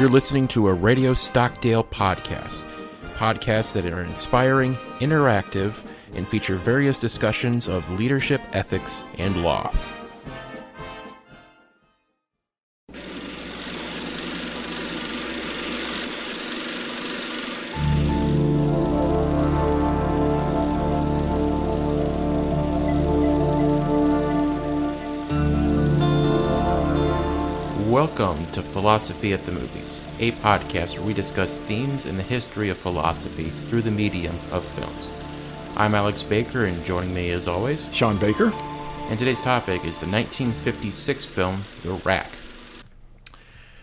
You're listening to a Radio Stockdale podcast. Podcasts that are inspiring, interactive, and feature various discussions of leadership, ethics, and law. Welcome to Philosophy at the Movies, a podcast where we discuss themes in the history of philosophy through the medium of films. I'm Alex Baker, and joining me as always, Sean Baker. and today's topic is the 1956 film The Rack.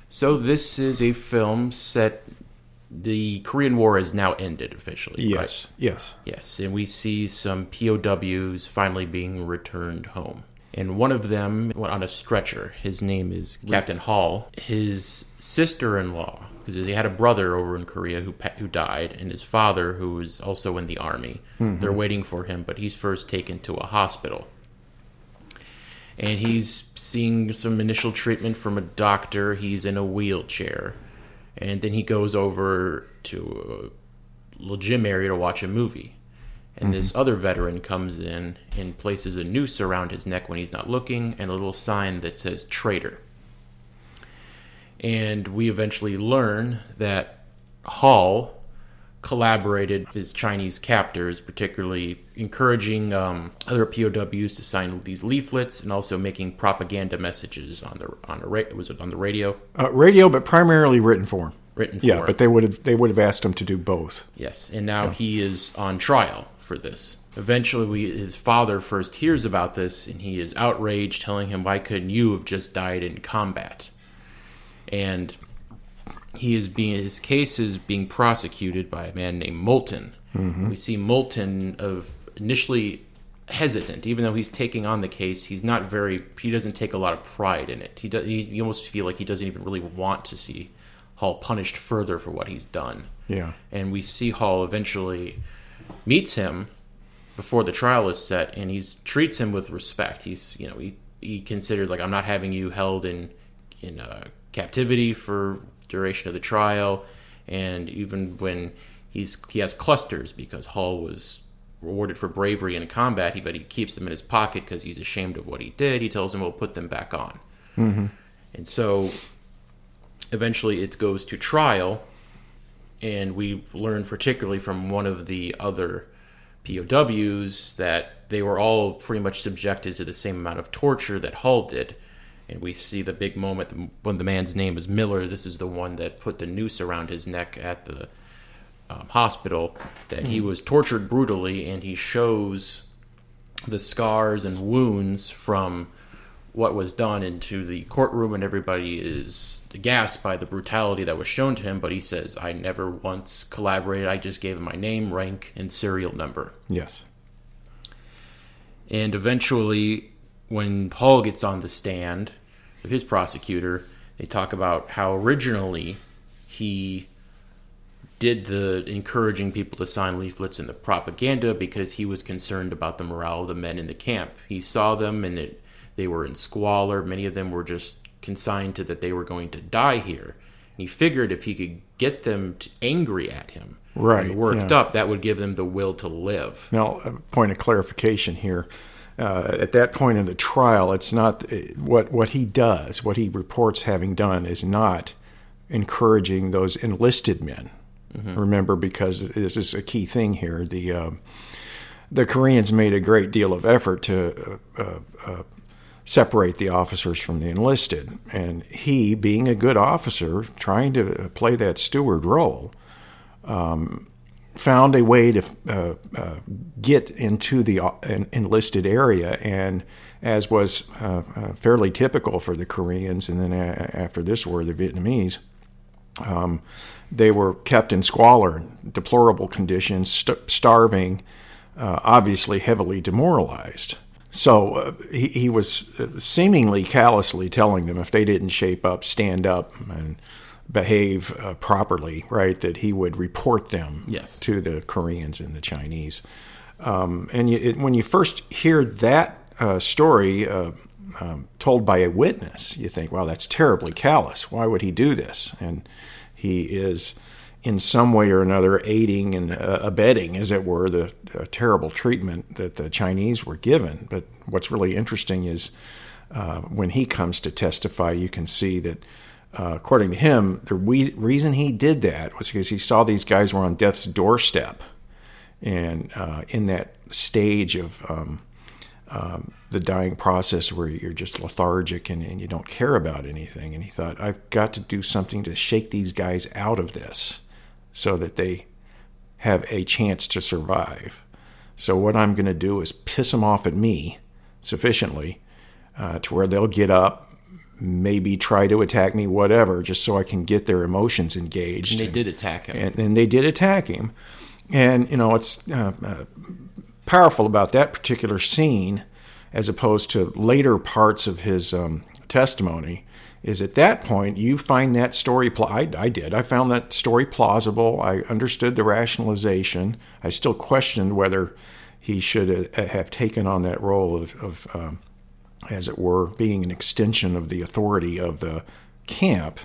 So, this is a film set. The Korean War has now ended officially. right? Yes, yes. Yes, and we see some POWs finally being returned home. And one of them went on a stretcher. His name is Captain Hall. His sister-in-law, because he had a brother over in Korea who who died, and his father, who was also in the army. Hmm. They're waiting for him, but he's first taken to a hospital. And he's seeing some initial treatment from a doctor. He's in a wheelchair. And then he goes over to a little gym area to watch a movie. And this other veteran comes in and places a noose around his neck when he's not looking and a little sign that says traitor. And we eventually learn that Hall collaborated with his Chinese captors, particularly encouraging um, other POWs to sign these leaflets and also making propaganda messages on the on the ra- was it on the radio Uh, radio, but primarily written form. written Yeah, form. but they would have they would have asked him to do both. Yes, and now he is on trial for this. Eventually, we, his father first hears about this, and he is outraged, telling him, "Why couldn't you have just died in combat?" And he is being his case is being prosecuted by a man named Moulton. Mm-hmm. We see Moulton of initially hesitant, even though he's taking on the case. He's not very. He doesn't take a lot of pride in it. He does. He, you almost feel like he doesn't even really want to see Hall punished further for what he's done Yeah. and we see Hall eventually meets him before the trial is set, and he treats him with respect. He's you know he he considers like I'm not having you held in in uh, captivity for duration of the trial, and even when he's he has clusters because Hall was rewarded for bravery in combat, he but he keeps them in his pocket because he's ashamed of what he did. He tells him, "We'll put them back on," and so eventually it goes to trial and we learned particularly from one of the other POWs that they were all pretty much subjected to the same amount of torture that Hall did. And we see the big moment when the man's name is Miller. This is the one that put the noose around his neck at the um, hospital. That he was tortured brutally, and he shows the scars and wounds from what was done into the courtroom, and everybody is aghast by the brutality that was shown to him. But he says, I never once collaborated. I just gave him my name, rank, and serial number. Yes. And eventually, when Paul gets on the stand, of his prosecutor, they talk about how originally he did the encouraging people to sign leaflets and the propaganda because he was concerned about the morale of the men in the camp. He saw them and it, they were in squalor. Many of them were just consigned to that they were going to die here. He figured if he could get them angry at him Right, and worked yeah. up, that would give them the will to live. Now, a point of clarification here. Uh, at that point in the trial, it's not what what he does, what he reports having done, is not encouraging those enlisted men. Remember, because this is a key thing here. The uh, the Koreans made a great deal of effort to uh, uh, uh, separate the officers from the enlisted, and he, being a good officer, trying to play that steward role, found a way to uh, uh, get into the uh, enlisted area, and as was uh, uh, fairly typical for the Koreans, and then a- after this war, the Vietnamese, um, they were kept in squalor, deplorable conditions, st- starving, uh, obviously heavily demoralized. So uh, he, he was uh, seemingly callously telling them if they didn't shape up, stand up, and behave uh, properly, right, that he would report them Yes. to the Koreans and the Chinese. Um, and you, it, when you first hear that uh, story, uh, um, told by a witness, you think, well, that's terribly callous. Why would he do this? And he is, in some way or another, aiding and uh, abetting, as it were, the uh, terrible treatment that the Chinese were given. But what's really interesting is uh, when he comes to testify, you can see that. Uh, according to him, the re- reason he did that was because he saw these guys were on death's doorstep, and uh, in that stage of um, um, the dying process where you're just lethargic and, and, you don't care about anything. And he thought, I've got to do something to shake these guys out of this so that they have a chance to survive. So, what I'm going to do is piss them off at me sufficiently uh, to where they'll get up, maybe try to attack me, whatever, just so I can get their emotions engaged. And they and, did attack him. And, and, they did attack him. And, you know, it's uh, uh, powerful about that particular scene, as opposed to later parts of his um, testimony, is at that point you find that story. Pl- I, I, did. I found that story plausible. I understood the rationalization. I still questioned whether he should have taken on that role of, of um, as it were, being an extension of the authority of the camp.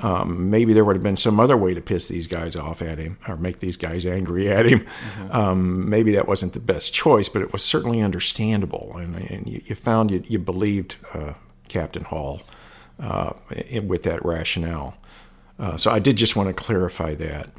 Um, maybe there would have been some other way to piss these guys off at him or make these guys angry at him. Mm-hmm. Um, maybe that wasn't the best choice, but it was certainly understandable. And, and you, you, found you, you believed uh, Captain Hall uh, with that rationale. Uh, so I did just want to clarify that.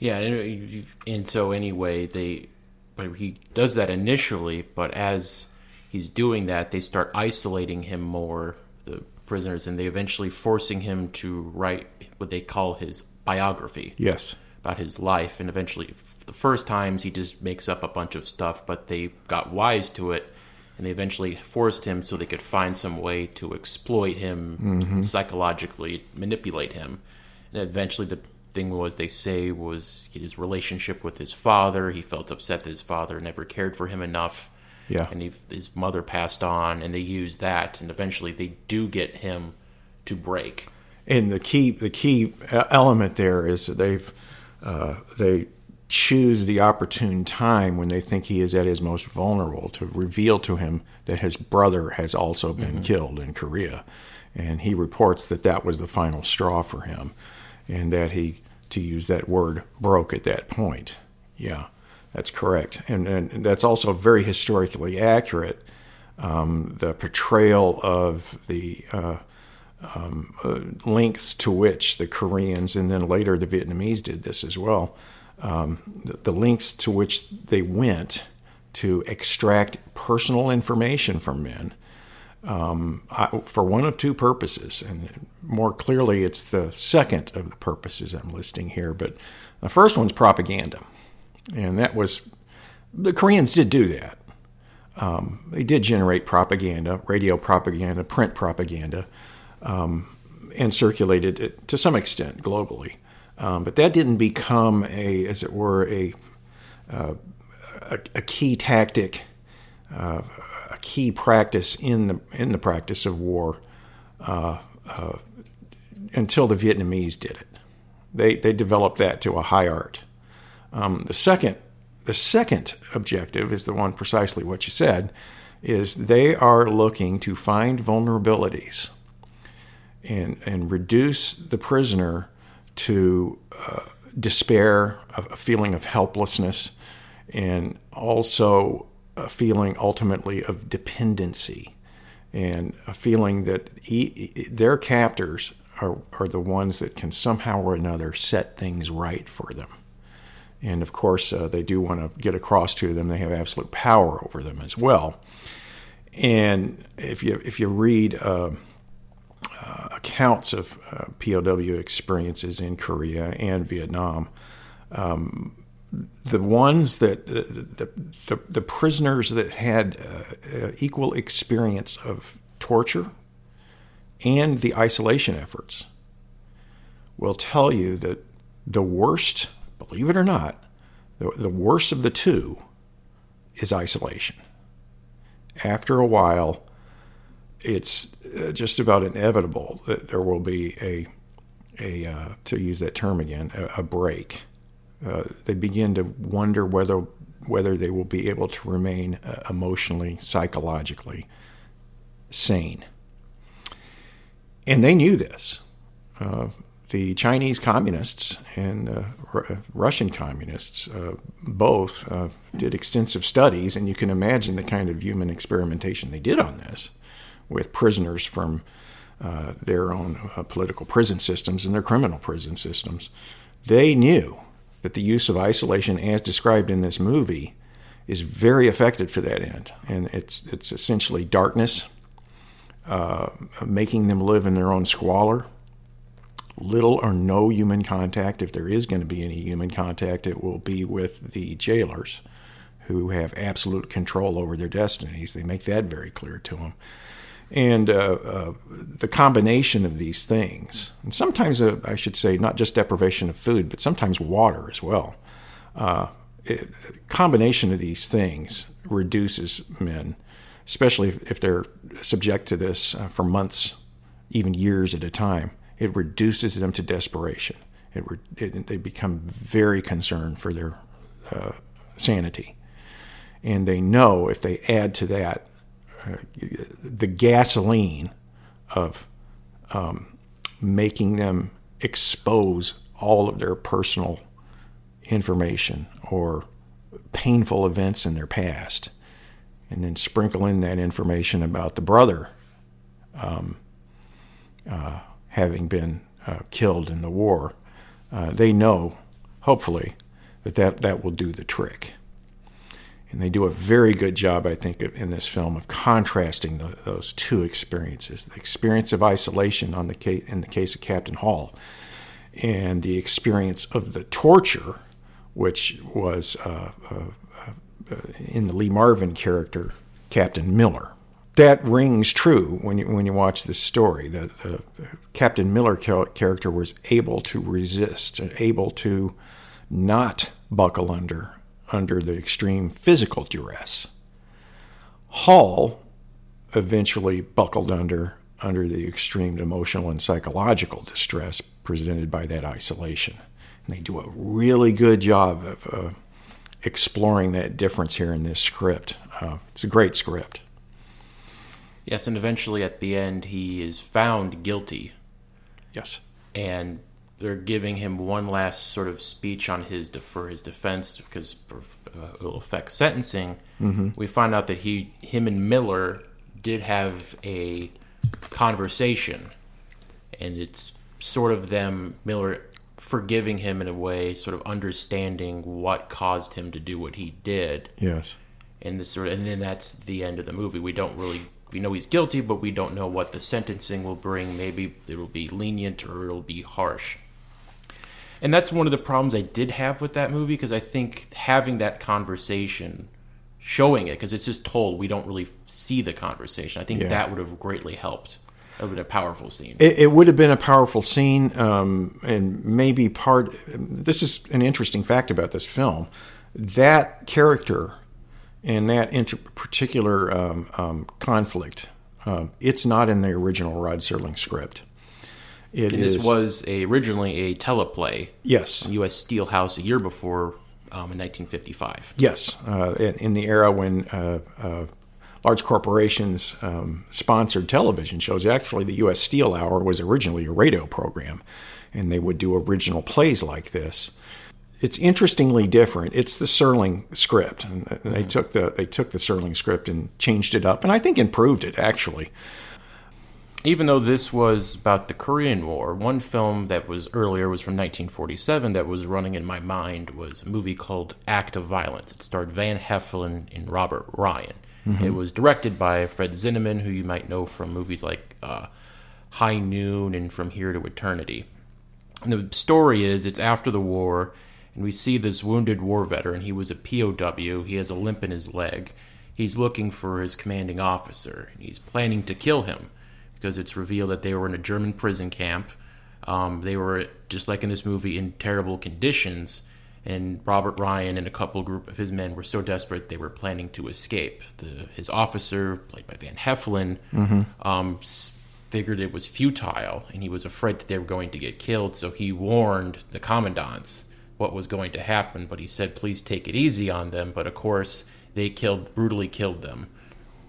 Yeah, and, and so anyway, they, but he does that initially, but as he's doing that, they start isolating him more the prisoners, and they eventually forcing him to write what they call his biography. Yes. About his life, and eventually, the first times he just makes up a bunch of stuff, but they got wise to it, and they eventually forced him so they could find some way to exploit him mm-hmm. psychologically, manipulate him, and eventually the thing was they say was his relationship with his father. He felt upset that his father never cared for him enough yeah. And he, his mother passed on, and they use that, and eventually they do get him to break. And the key, the key element there is that they've uh, they choose the opportune time when they think he is at his most vulnerable to reveal to him that his brother has also been mm-hmm. killed in Korea, and he reports that that was the final straw for him, and that he, to use that word, broke at that point. Yeah. That's correct, and, and that's also very historically accurate. Um, the portrayal of the uh, um, uh, lengths to which the Koreans and then later the Vietnamese did this as well. Um, the, the, lengths to which they went to extract personal information from men um, I, for one of two purposes, and more clearly, it's the second of the purposes I'm listing here. But the first one's propaganda and that was the Koreans did do that. Um, they did generate propaganda, radio propaganda, print propaganda, um, and circulated it to some extent globally. Um, but that didn't become a, as it were, a uh, a, a, key tactic, uh, a key practice in the in the practice of war uh, uh until the Vietnamese did it. They they developed that to a high art. Um, the second the second objective is the one precisely what you said is they are looking to find vulnerabilities and and reduce the prisoner to uh, despair, a, feeling of helplessness, and also a feeling ultimately of dependency, and a feeling that he, their captors are, are the ones that can somehow or another set things right for them. And of course, uh, they do want to get across to them they have absolute power over them as well. And if you if you read uh, uh, accounts of uh, POW experiences in Korea and Vietnam, um, the ones that the, the, the prisoners that had uh, equal experience of torture and the isolation efforts will tell you that the worst believe it or not, the, the worst of the two is isolation. After a while, it's uh, just about inevitable that there will be a, a uh, to use that term again, a, a break. Uh, they begin to wonder whether whether they will be able to remain uh, emotionally, psychologically sane. And they knew this. Uh, the Chinese communists and uh, R- Russian communists both did extensive studies, and you can imagine the kind of human experimentation they did on this with prisoners from uh, their own uh, political prison systems and their criminal prison systems. They knew that the use of isolation, as described in this movie, is very effective for that end, and it's it's essentially darkness, uh, making them live in their own squalor little or no human contact. If there is going to be any human contact, it will be with the jailers who have absolute control over their destinies. They make that very clear to them. And uh, uh, the combination of these things, and sometimes uh, I should say not just deprivation of food, but sometimes water as well. Uh, it, combination of these things reduces men, especially if, if they're subject to this uh, for months, even years at a time it reduces them to desperation. It, it, they become very concerned for their uh, sanity. And they know if they add to that the gasoline of um, making them expose all of their personal information or painful events in their past, and then sprinkle in that information about the brother um, uh, having been uh, killed in the war, uh, they know, hopefully, that, that that will do the trick. And they do a very good job, I think, in this film of contrasting the, those two experiences: the experience of isolation on the case, in the case of Captain Hall, and the experience of the torture, which was uh, uh, uh in the Lee Marvin character, Captain Miller that rings true when you when you watch this story. The, the Captain Miller character was able to resist, able to not buckle under under the extreme physical duress. Hall eventually buckled under under the extreme emotional and psychological distress presented by that isolation. And they do a really good job of uh, exploring that difference here in this script. Uh, it's a great script. Yes, and eventually at the end he is found guilty. Yes. And they're giving him one last sort of speech on his for his defense because uh, it'll affect sentencing. Mm-hmm. We find out that he, him and Miller did have a conversation, and it's sort of them Miller forgiving him in a way, sort of understanding what caused him to do what he did. Yes. And this sort of, and then that's the end of the movie. We don't really we know he's guilty, but we don't know what the sentencing will bring. Maybe it'll be lenient or it'll be harsh. And that's one of the problems I did have with that movie because I think having that conversation, showing it, because it's just told, we don't really see the conversation. I think yeah. that would have greatly helped. It would have been a powerful scene. It, it would have been a powerful scene, um, and maybe part. This is an interesting fact about this film. That character and that inter- particular um, um, conflict, uh, it's not in the original Rod Serling script. It and is, this was a, originally a teleplay. Yes. U.S. Steel Hour a year before um, in 1955. Yes, uh, in, in, the era when uh, uh, large corporations um, sponsored television shows. Actually, the U.S. Steel Hour was originally a radio program, and they would do original plays like this it's interestingly different. It's the Serling script, and they mm-hmm. took the they took the Serling script and changed it up, and I think improved it actually. Even though this was about the Korean War, one film that was earlier was from 1947 that was running in my mind was a movie called Act of Violence. It starred Van Heflin and Robert Ryan. Mm-hmm. It was directed by Fred Zinnemann, who you might know from movies like uh, High Noon and From Here to Eternity. And the story is it's after the war and we see this wounded war veteran. He was a POW. He has a limp in his leg. He's looking for his commanding officer, and he's planning to kill him because it's revealed that they were in a German prison camp. Um, they were just like in this movie in terrible conditions, and Robert Ryan and a couple group of his men were so desperate they were planning to escape. The, his officer, played by Van Heflin, mm-hmm. um, figured it was futile, and he was afraid that they were going to get killed. So he warned the commandants what was going to happen, but he said, please take it easy on them. But of course, they killed, brutally killed them.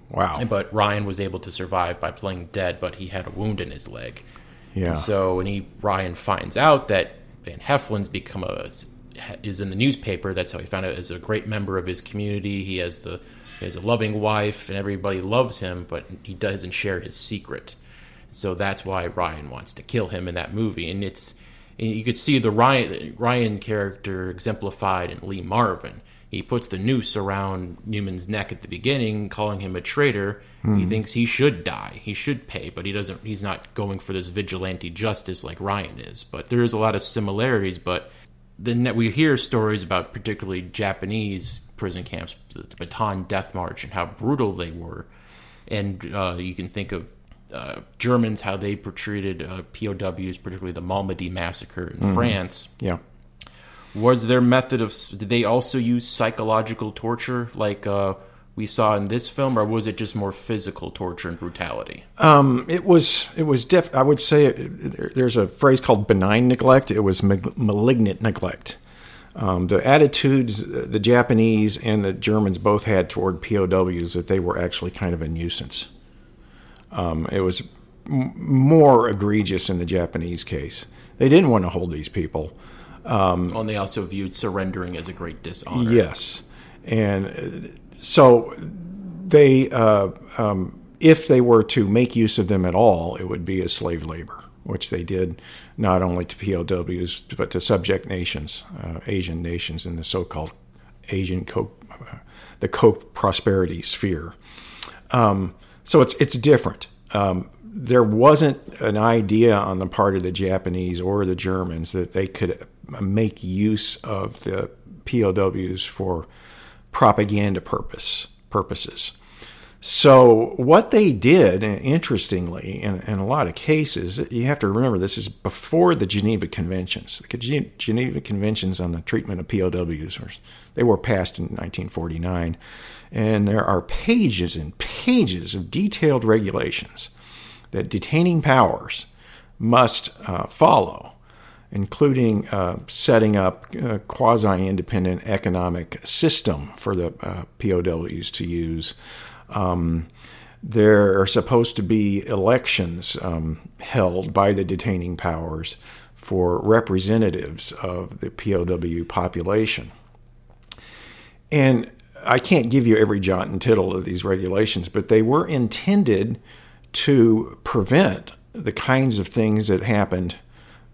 Wow. But Ryan was able to survive by playing dead, but he had a wound in his leg. Yeah. So when he Ryan finds out that Van Heflin's become a is in the newspaper, that's how he found out as a great member of his community. He has the he has a loving wife, and everybody loves him, but he doesn't share his secret. So that's why Ryan wants to kill him in that movie, and it's you could see the Ryan Ryan character exemplified in Lee Marvin. He puts the noose around Newman's neck at the beginning, calling him a traitor. Mm. He thinks he should die. He should pay, but he doesn't. He's not going for this vigilante justice like Ryan is. But there is a lot of similarities. But then we hear stories about particularly Japanese prison camps, the Bataan Death March, and how brutal they were. And uh, you can think of uh, Germans how they treated uh, POWs, particularly the Malmedy massacre in mm-hmm. France. Yeah. Was their method of did they also use psychological torture like uh, we saw in this film, or was it just more physical torture and brutality? Um, it was it was def- I would say it, there's a phrase called benign neglect. It was malignant neglect. Um, the attitudes the Japanese and the Germans both had toward POWs that they were actually kind of a nuisance. Um, it was m- more egregious in the Japanese case. They didn't want to hold these people. Um, and they also viewed surrendering as a great dishonor. Yes, and so they, uh, um, if they were to make use of them at all, it would be as slave labor, which they did not only to POWs but to subject nations, uh, Asian nations in the so-called Asian co- uh, the co-prosperity sphere. Um, so it's it's different. Um, there wasn't an idea on the part of the Japanese or the Germans that they could make use of the POWs for propaganda purpose purposes. So what they did, interestingly, in, in, a lot of cases, you have to remember this is before the Geneva Conventions. The Geneva Conventions on the treatment of POWs, they were passed in 1949. And there are pages and pages of detailed regulations that detaining powers must uh, follow, including uh, setting up a quasi independent economic system for the uh, POWs to use. Um, there are supposed to be elections um, held by the detaining powers for representatives of the POW population. And I can't give you every jot and tittle of these regulations, but they were intended to prevent the kinds of things that happened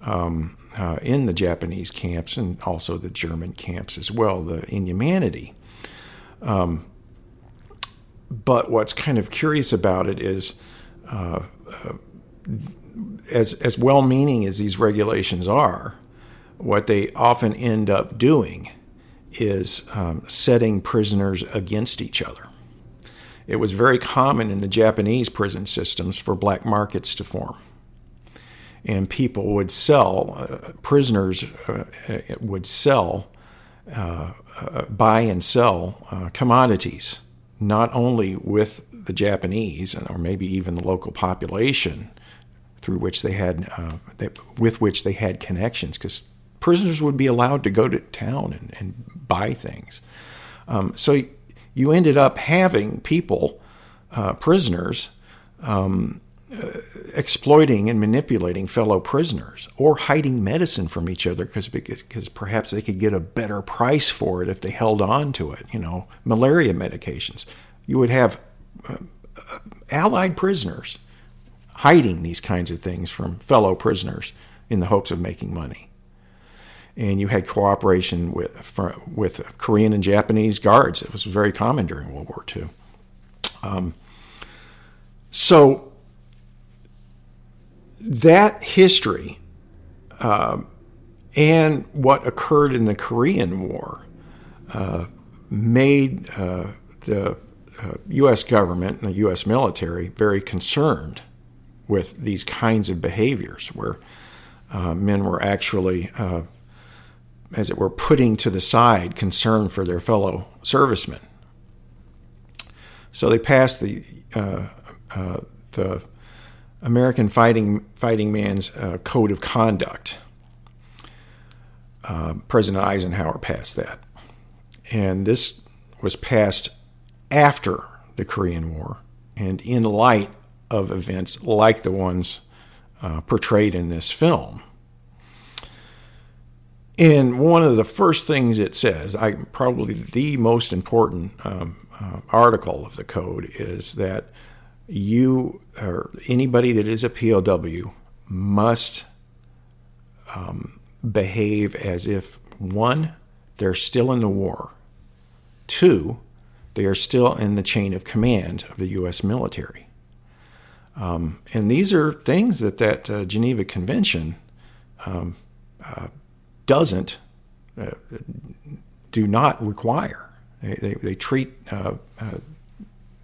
um, uh, in the Japanese camps and also the German camps as well, the inhumanity. Um, but what's kind of curious about it is, uh, uh, as as well-meaning as these regulations are, what they often end up doing is um, setting prisoners against each other. It was very common in the Japanese prison systems for black markets to form. And people would sell, uh, prisoners uh, would sell, uh, uh buy and sell uh, commodities, not only with the Japanese or maybe even the local population through which they had, uh, they, with which they had connections, because prisoners would be allowed to go to town and, and buy things. Um, so you ended up having people, uh, prisoners, um, uh, exploiting and manipulating fellow prisoners or hiding medicine from each other because because perhaps they could get a better price for it if they held on to it. You know, malaria medications. You would have uh, allied prisoners hiding these kinds of things from fellow prisoners in the hopes of making money and you had cooperation with for, with Korean and Japanese guards. It was very common during World War II. Um, so that history uh, and what occurred in the Korean War uh, made uh, the U.S. Uh, government and the U.S. military very concerned with these kinds of behaviors, where uh, men were actually as it were, putting to the side concern for their fellow servicemen. So they passed the uh, uh, the American Fighting Fighting Man's uh, Code of Conduct. Uh, President Eisenhower passed that, and this was passed after the Korean War and in light of events like the ones uh, portrayed in this film. And one of the first things it says, I probably the most important um, uh, article of the code is that you or anybody that is a POW must um, behave as if one, they're still in the war, two, they are still in the chain of command of the U.S. military. Um, and these are things that that uh, Geneva Convention um, uh, doesn't uh, do not require. They, they, they treat uh, uh,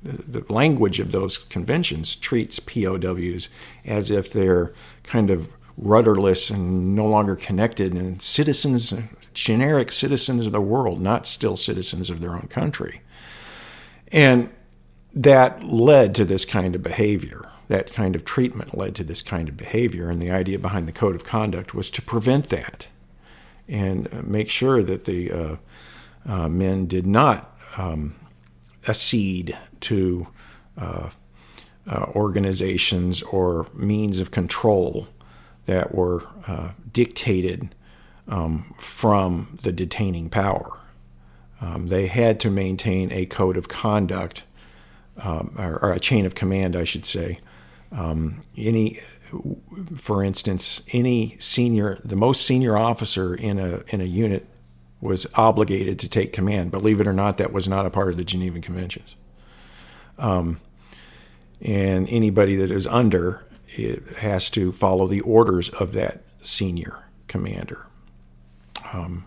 the, language of those conventions treats POWs as if they're kind of rudderless and no longer connected and citizens, generic citizens of the world, not still citizens of their own country. And that led to this kind of behavior. That kind of treatment led to this kind of behavior. And the idea behind the code of conduct was to prevent that and make sure that the uh, uh, men did not um, accede to uh, uh, organizations or means of control that were uh, dictated um, from the detaining power. Um, they had to maintain a code of conduct, um, or, or, a chain of command, I should say. Um, any for instance, any senior, the most senior officer in a in a unit was obligated to take command. Believe it or not, that was not a part of the Geneva Conventions. Um, and anybody that is under it has to follow the orders of that senior commander. Um,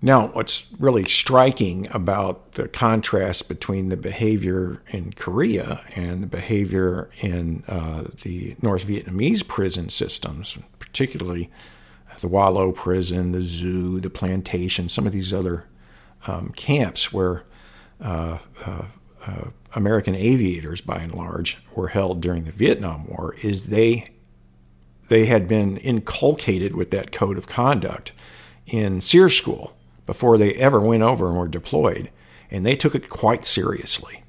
now, what's really striking about the contrast between the behavior in Korea and the behavior in uh, the North Vietnamese prison systems, particularly the Hoa Lo prison, the zoo, the plantation, some of these other um, camps where uh, uh, uh American aviators, by and large, were held during the Vietnam War, is they they had been inculcated with that code of conduct in SERE School before they ever went over and were deployed. And they took it quite seriously.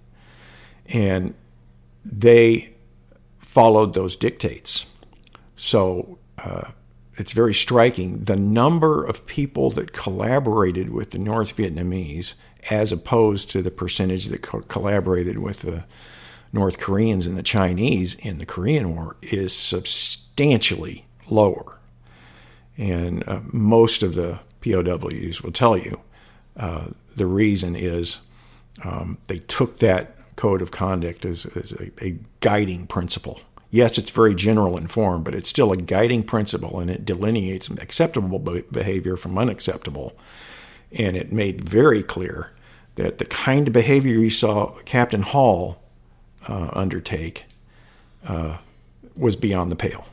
And they followed those dictates. So uh, it's very striking the number of people that collaborated with the North Vietnamese as opposed to the percentage that co- collaborated with the North Koreans and the Chinese in the Korean War is substantially lower. And uh, most of the POWs will tell you uh, the reason is um, they took that code of conduct as, as a, a, guiding principle. Yes, it's very general in form, but it's still a guiding principle and it delineates acceptable behavior from unacceptable. And it made very clear that the kind of behavior you saw Captain Hall uh, undertake uh, was beyond the pale.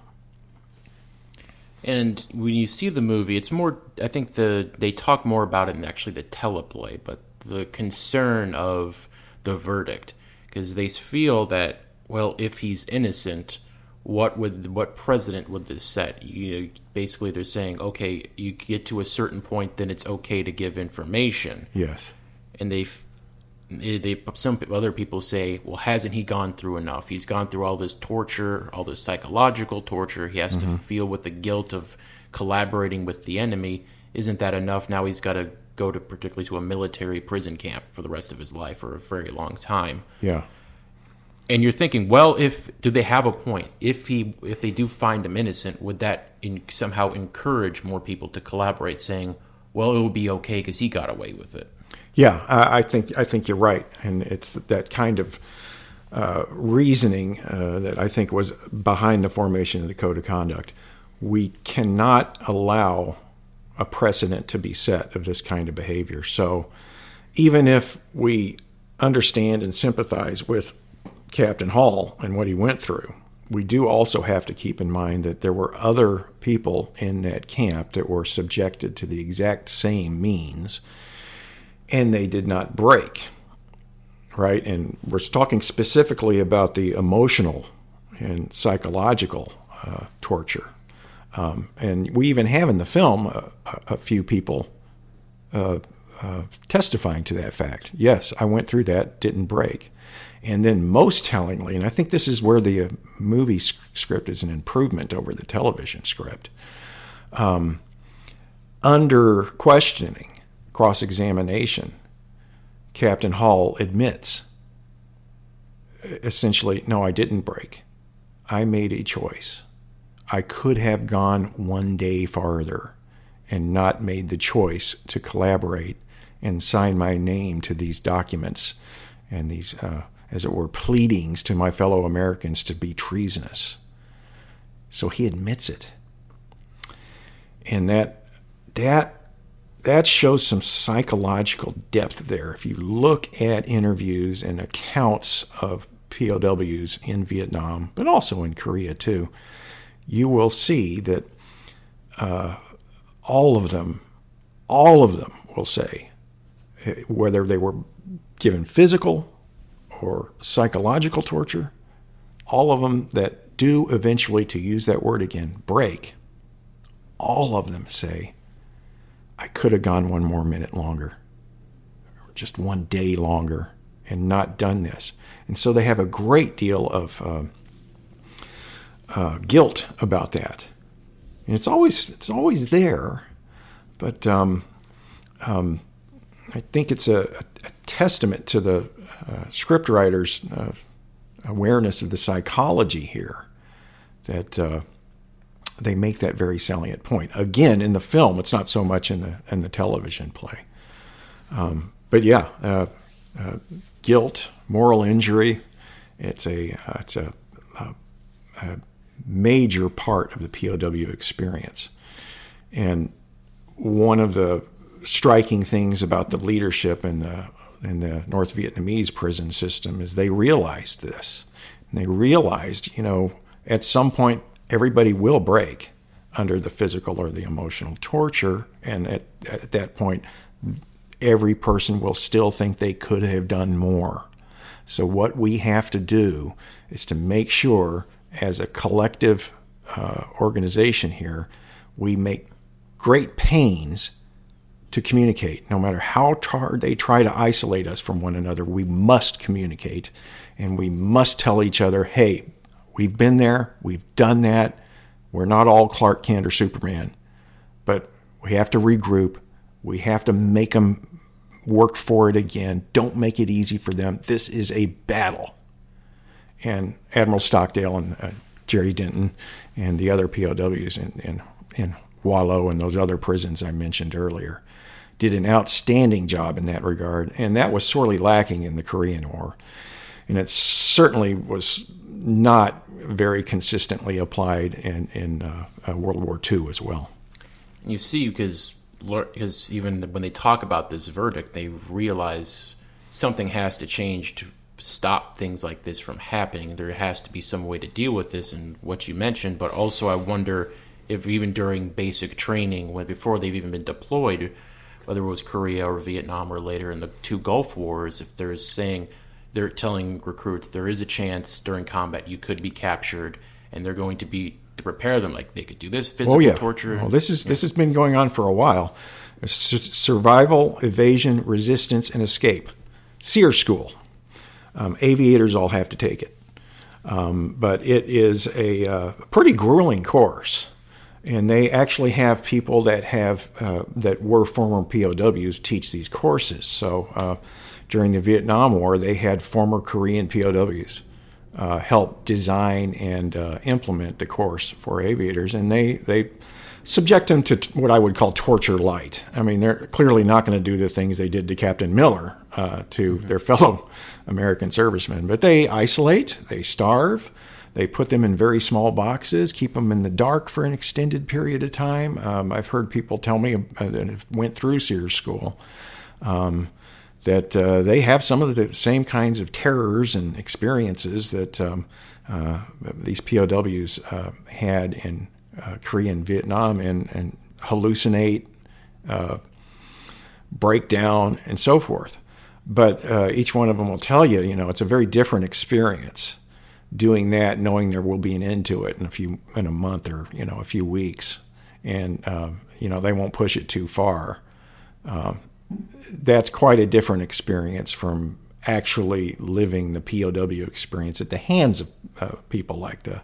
And when you see the movie, it's more. I think the they talk more about it in actually the teleplay, but the concern of the verdict because they feel that well, if he's innocent, what would what president would this set? You know, basically, they're saying, okay, you get to a certain point, then it's okay to give information. Yes, and they they some other people say, well, hasn't he gone through enough? He's gone through all this torture, all this psychological torture. He has mm-hmm. to feel with the guilt of collaborating with the enemy. Isn't that enough? Now he's got to go to particularly to a military prison camp for the rest of his life for a very long time. Yeah. And you're thinking, well, if do they have a point? If he if they do find him innocent, would that in, somehow encourage more people to collaborate, saying, well, it will be okay because he got away with it? Yeah, I think I think you're right, and it's that kind of uh, reasoning uh, that I think was behind the formation of the code of conduct. We cannot allow a precedent to be set of this kind of behavior. So, even if we understand and sympathize with Captain Hall and what he went through, we do also have to keep in mind that there were other people in that camp that were subjected to the exact same means and they did not break. Right? And we're talking specifically about the emotional and psychological uh, torture. Um, and we even have in the film a, a few people uh, uh, testifying to that fact. Yes, I went through that, didn't break. And then, most tellingly, and I think this is where the uh, movie script is an improvement over the television script. Um, under questioning, cross examination, Captain Hall admits essentially, no, I didn't break. I made a choice. I could have gone one day farther and not made the choice to collaborate and sign my name to these documents and these, uh, as it were, pleadings to my fellow Americans to be treasonous. So he admits it. And that, that, that shows some psychological depth there. If you look at interviews and accounts of POWs in Vietnam, but also in Korea too, you will see that uh, all of them, all of them will say, whether they were given physical or psychological torture, all of them that do eventually, to use that word again, break, all of them say, I could have gone one more minute longer, or just one day longer, and not done this. And so they have a great deal of uh, uh, guilt about that. And it's always it's always there, but um, um, I think it's a, a, testament to the uh, scriptwriter's uh, awareness of the psychology here that uh, they make that very salient point. Again, in the film, it's not so much in the in the television play. Um, but yeah, uh, uh, guilt, moral injury. It's a uh, it's a, a, a, major part of the POW experience, and one of the striking things about the leadership in the in the North Vietnamese prison system is they realized this. And they realized, you know, at some point everybody will break under the physical or the emotional torture, and at, at that point every person will still think they could have done more. So, what we have to do is to make sure, as a collective uh, organization here, we make great pains to communicate. No matter how hard they try to isolate us from one another, we must communicate and we must tell each other, hey, we've been there, we've done that. We're not all Clark Kent or Superman, but we have to regroup. We have to make them work for it again. Don't make it easy for them. This is a battle. And Admiral Stockdale and uh, Jerry Denton and the other POWs in, in, in Lo and those other prisons I mentioned earlier did an outstanding job in that regard. And that was sorely lacking in the Korean War. And it certainly was not very consistently applied in, in uh, uh, World War II as well. You see, because because even when they talk about this verdict, they realize something has to change to stop things like this from happening. There has to be some way to deal with this, and what you mentioned. But also, I wonder if even during basic training, when before they've even been deployed, whether it was Korea or Vietnam or later in the two Gulf Wars, if there's saying they're telling recruits there is a chance during combat you could be captured, and they're going to be to prepare them. Like they could do this physical oh, yeah. torture. Well, this is yeah. this has been going on for a while. Survival, evasion, resistance, and escape. SERE School. Um, aviators all have to take it, um, but it is a uh, pretty grueling course. And they actually have people that have uh, that were former POWs teach these courses. So uh, during the Vietnam War, they had former Korean POWs uh, help design and uh, implement the course for aviators, and they they subject them to t- what I would call torture light. I mean, they're clearly not going to do the things they did to Captain Miller uh, to mm-hmm. their fellow American servicemen, but they isolate, they starve. They put them in very small boxes, keep them in the dark for an extended period of time. Um, I've heard people tell me uh, that went through SERE School um, that uh, they have some of the same kinds of terrors and experiences that um, uh, these POWs uh, had in uh, Korea and Vietnam and, and hallucinate, uh, break down, and so forth. But uh, each one of them will tell you, you know, it's a very different experience doing that, knowing there will be an end to it in a few in a month or you know a few weeks, and you know they won't push it too far. That's quite a different experience from actually living the POW experience at the hands of uh, people like the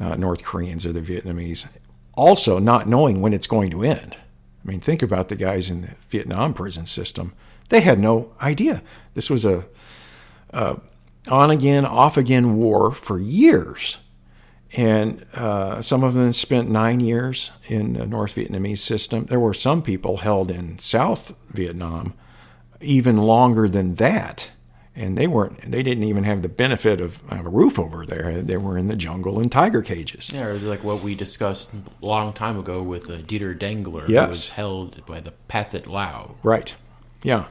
uh, North Koreans or the Vietnamese. Also, not knowing when it's going to end. I mean, think about the guys in the Vietnam prison system. They had no idea. This was a, a on again, off again war for years. And uh, some of them spent nine years in the North Vietnamese system. There were some people held in South Vietnam even longer than that. And they weren't they didn't even have the benefit of, of, a roof over there. They were in the jungle in tiger cages. Yeah it was like what we discussed a long time ago with uh, Dieter Dengler yes. who was held by the Pathet Lao. Right. Yeah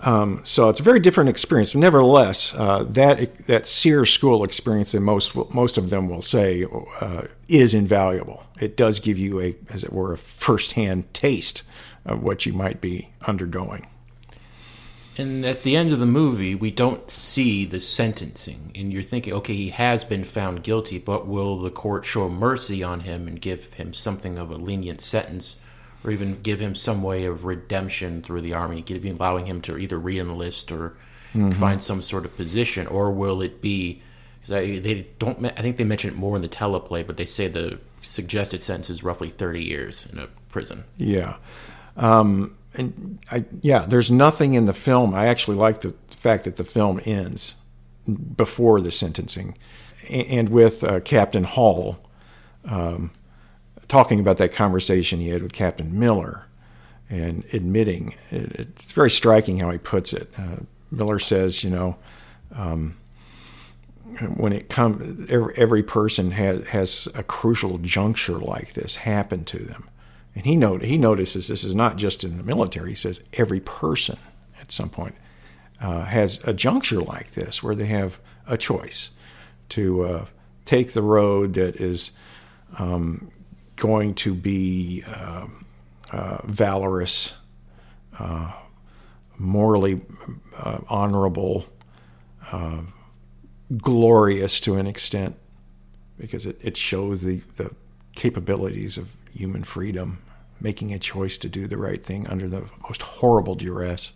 um, so it's a very different experience. Nevertheless, uh, that that SERE School experience, that most most of them will say, uh, is invaluable. It does give you a, as it were, a firsthand taste of what you might be undergoing. And at the end of the movie, we don't see the sentencing. And you're thinking, okay, he has been found guilty, but will the court show mercy on him and give him something of a lenient sentence? Or even give him some way of redemption through the army, giving, allowing him to either re-enlist or mm-hmm. find some sort of position, or will it be? Because they don't. I think they mention it more in the teleplay, but they say the suggested sentence is roughly thirty years in a prison. Yeah, um, and I, yeah, there's nothing in the film. I actually like the fact that the film ends before the sentencing, and with uh, Captain Hall um, talking about that conversation he had with Captain Miller, and admitting it's very striking how he puts it. Uh, Miller says, you know. Um, when it comes, every, every person has has a crucial juncture like this happen to them, and he note, he notices this is not just in the military. He says every person at some point uh, has a juncture like this where they have a choice to uh, take the road that is um, going to be uh, uh valorous, uh, morally honorable, glorious to an extent, because it, it shows the, the capabilities of human freedom making a choice to do the right thing under the most horrible duress,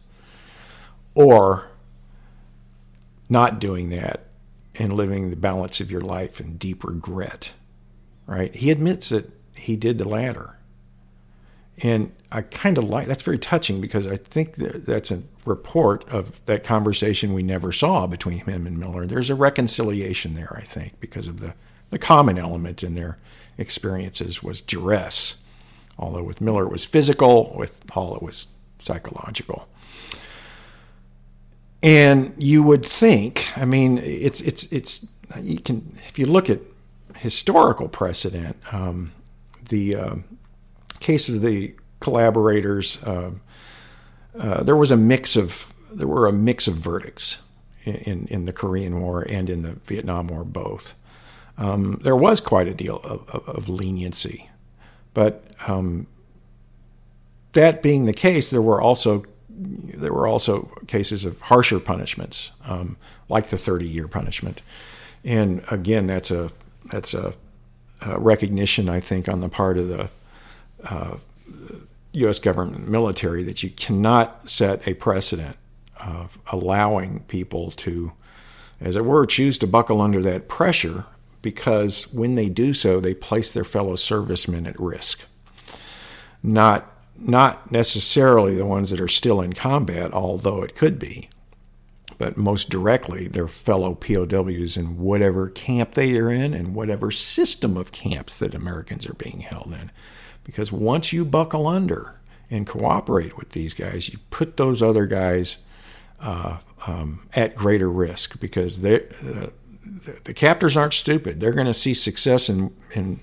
or not doing that and living the balance of your life in deep regret. Right? He admits that he did the latter. And I kind of like that's very touching because I think that that's a report of that conversation we never saw between him and Miller. There's a reconciliation there, I think, because of the, the common element in their experiences was duress Although with Miller it was physical, with Hall it was psychological. And you would think, I mean, it's it's it's you can if you look at historical precedent, um, the uh, case of the collaborators, uh, uh, there was a mix of there were a mix of verdicts in in the Korean War and in the Vietnam War both. Um, there was quite a deal of, of, of leniency but um, that being the case, there were also there were also cases of harsher punishments, um, like the 30-year punishment. And again, that's a that's a, a, recognition, I think, on the part of the uh, U.S. government military that you cannot set a precedent of allowing people to, as it were, choose to buckle under that pressure because when they do so, they place their fellow servicemen at risk. Not, not necessarily the ones that are still in combat, although it could be, but most directly their fellow POWs in whatever camp they are in and whatever system of camps that Americans are being held in. Because once you buckle under and cooperate with these guys, you put those other guys uh, um, at greater risk because they uh, the captors aren't stupid. They're going to see success in in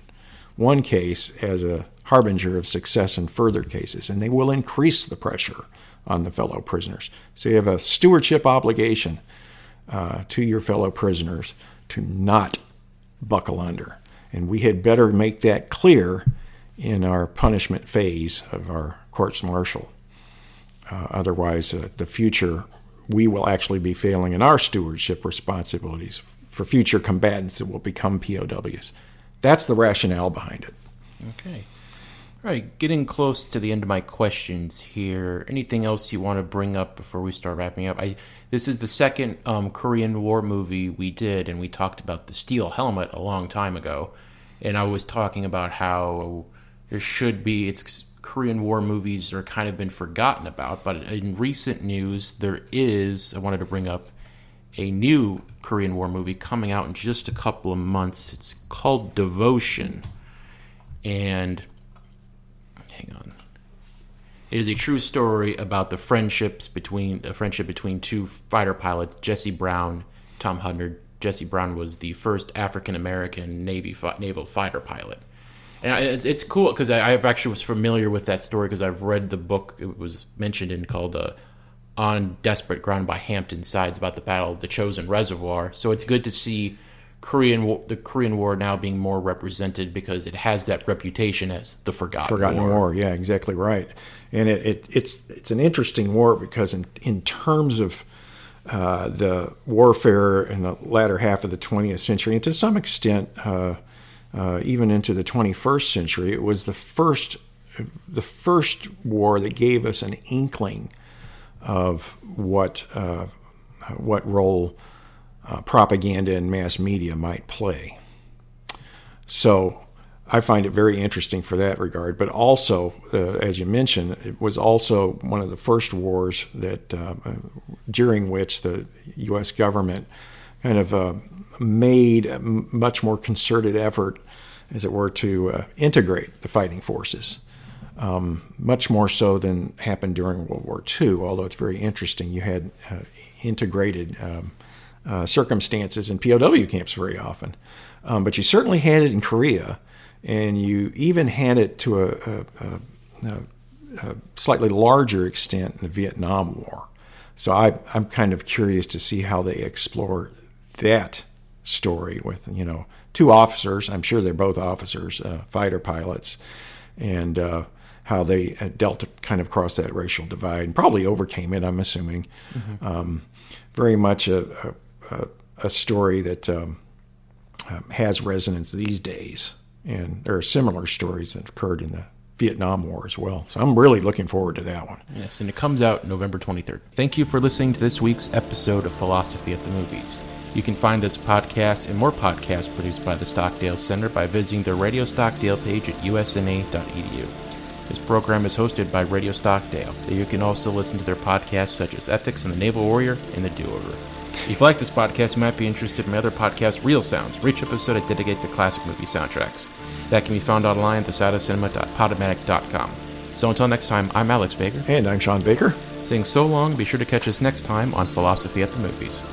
one case as a harbinger of success in further cases, and they will increase the pressure on the fellow prisoners. So you have a stewardship obligation uh, to your fellow prisoners to not buckle under, and we had better make that clear in our punishment phase of our courts martial. Uh, otherwise, uh, the future we will actually be failing in our stewardship responsibilities for future combatants that will become POWs. That's the rationale behind it. Okay. All right, getting close to the end of my questions here. Anything else you want to bring up before we start wrapping up? I this is the second um, Korean War movie we did, and we talked about the steel helmet a long time ago, and I was talking about how there should be it's Korean War movies are kind of been forgotten about, but in recent news there is I wanted to bring up a new Korean War movie coming out in just a couple of months. It's called Devotion, and hang on. It is a true story about the friendships between a friendship between two fighter pilots, Jesse Brown, Tom Hudner. Jesse Brown was the first African American Navy naval fighter pilot, and it's, it's cool because I, I've actually was familiar with that story because I've read the book it was mentioned in called uh, "On Desperate Ground" by Hampton Sides about the Battle of the Chosin Reservoir. So it's good to see Korean the Korean War now being more represented because it has that reputation as the forgotten, forgotten war. war. Yeah, exactly right. And it, it, it's it's an interesting war because in in terms of uh, the warfare in the latter half of the 20th century, and to some extent uh, uh, even into the 21st century, it was the first the first war that gave us an inkling of what uh, what role uh, propaganda and mass media might play. So I find it very interesting for that regard. But also, uh, as you mentioned, it was also one of the first wars that uh, during which the U.S. government kind of uh, made a much more concerted effort, as it were, to uh, integrate the fighting forces. Um, much more so than happened during World War II, although it's very interesting. You had uh, integrated um, uh, circumstances in POW camps very often. Um, but you certainly had it in Korea, and you even had it to a, a, a, a slightly larger extent in the Vietnam War. So I, I'm kind of curious to see how they explore that story with you know two officers. I'm sure they're both officers, uh, fighter pilots, and uh, how they uh, dealt to kind of cross that racial divide and probably overcame it. I'm assuming. Mm-hmm. Um, very much a, a, a story that um, um, has resonance these days. And there are similar stories that occurred in the Vietnam War as well. So I'm really looking forward to that one. Yes, and it comes out November 23rd. Thank you for listening to this week's episode of Philosophy at the Movies. You can find this podcast and more podcasts produced by the Stockdale Center by visiting their Radio Stockdale page at usna.edu. This program is hosted by Radio Stockdale. You can also listen to their podcasts such as Ethics and the Naval Warrior and The Do Over. If you like this podcast, you might be interested in my other podcast, Real Sounds, for each episode I dedicate to classic movie soundtracks. That can be found online at thesoundofcinema.podomatic.com. So until next time, I'm Alex Baker. And I'm Sean Baker. Saying so long, be sure to catch us next time on Philosophy at the Movies.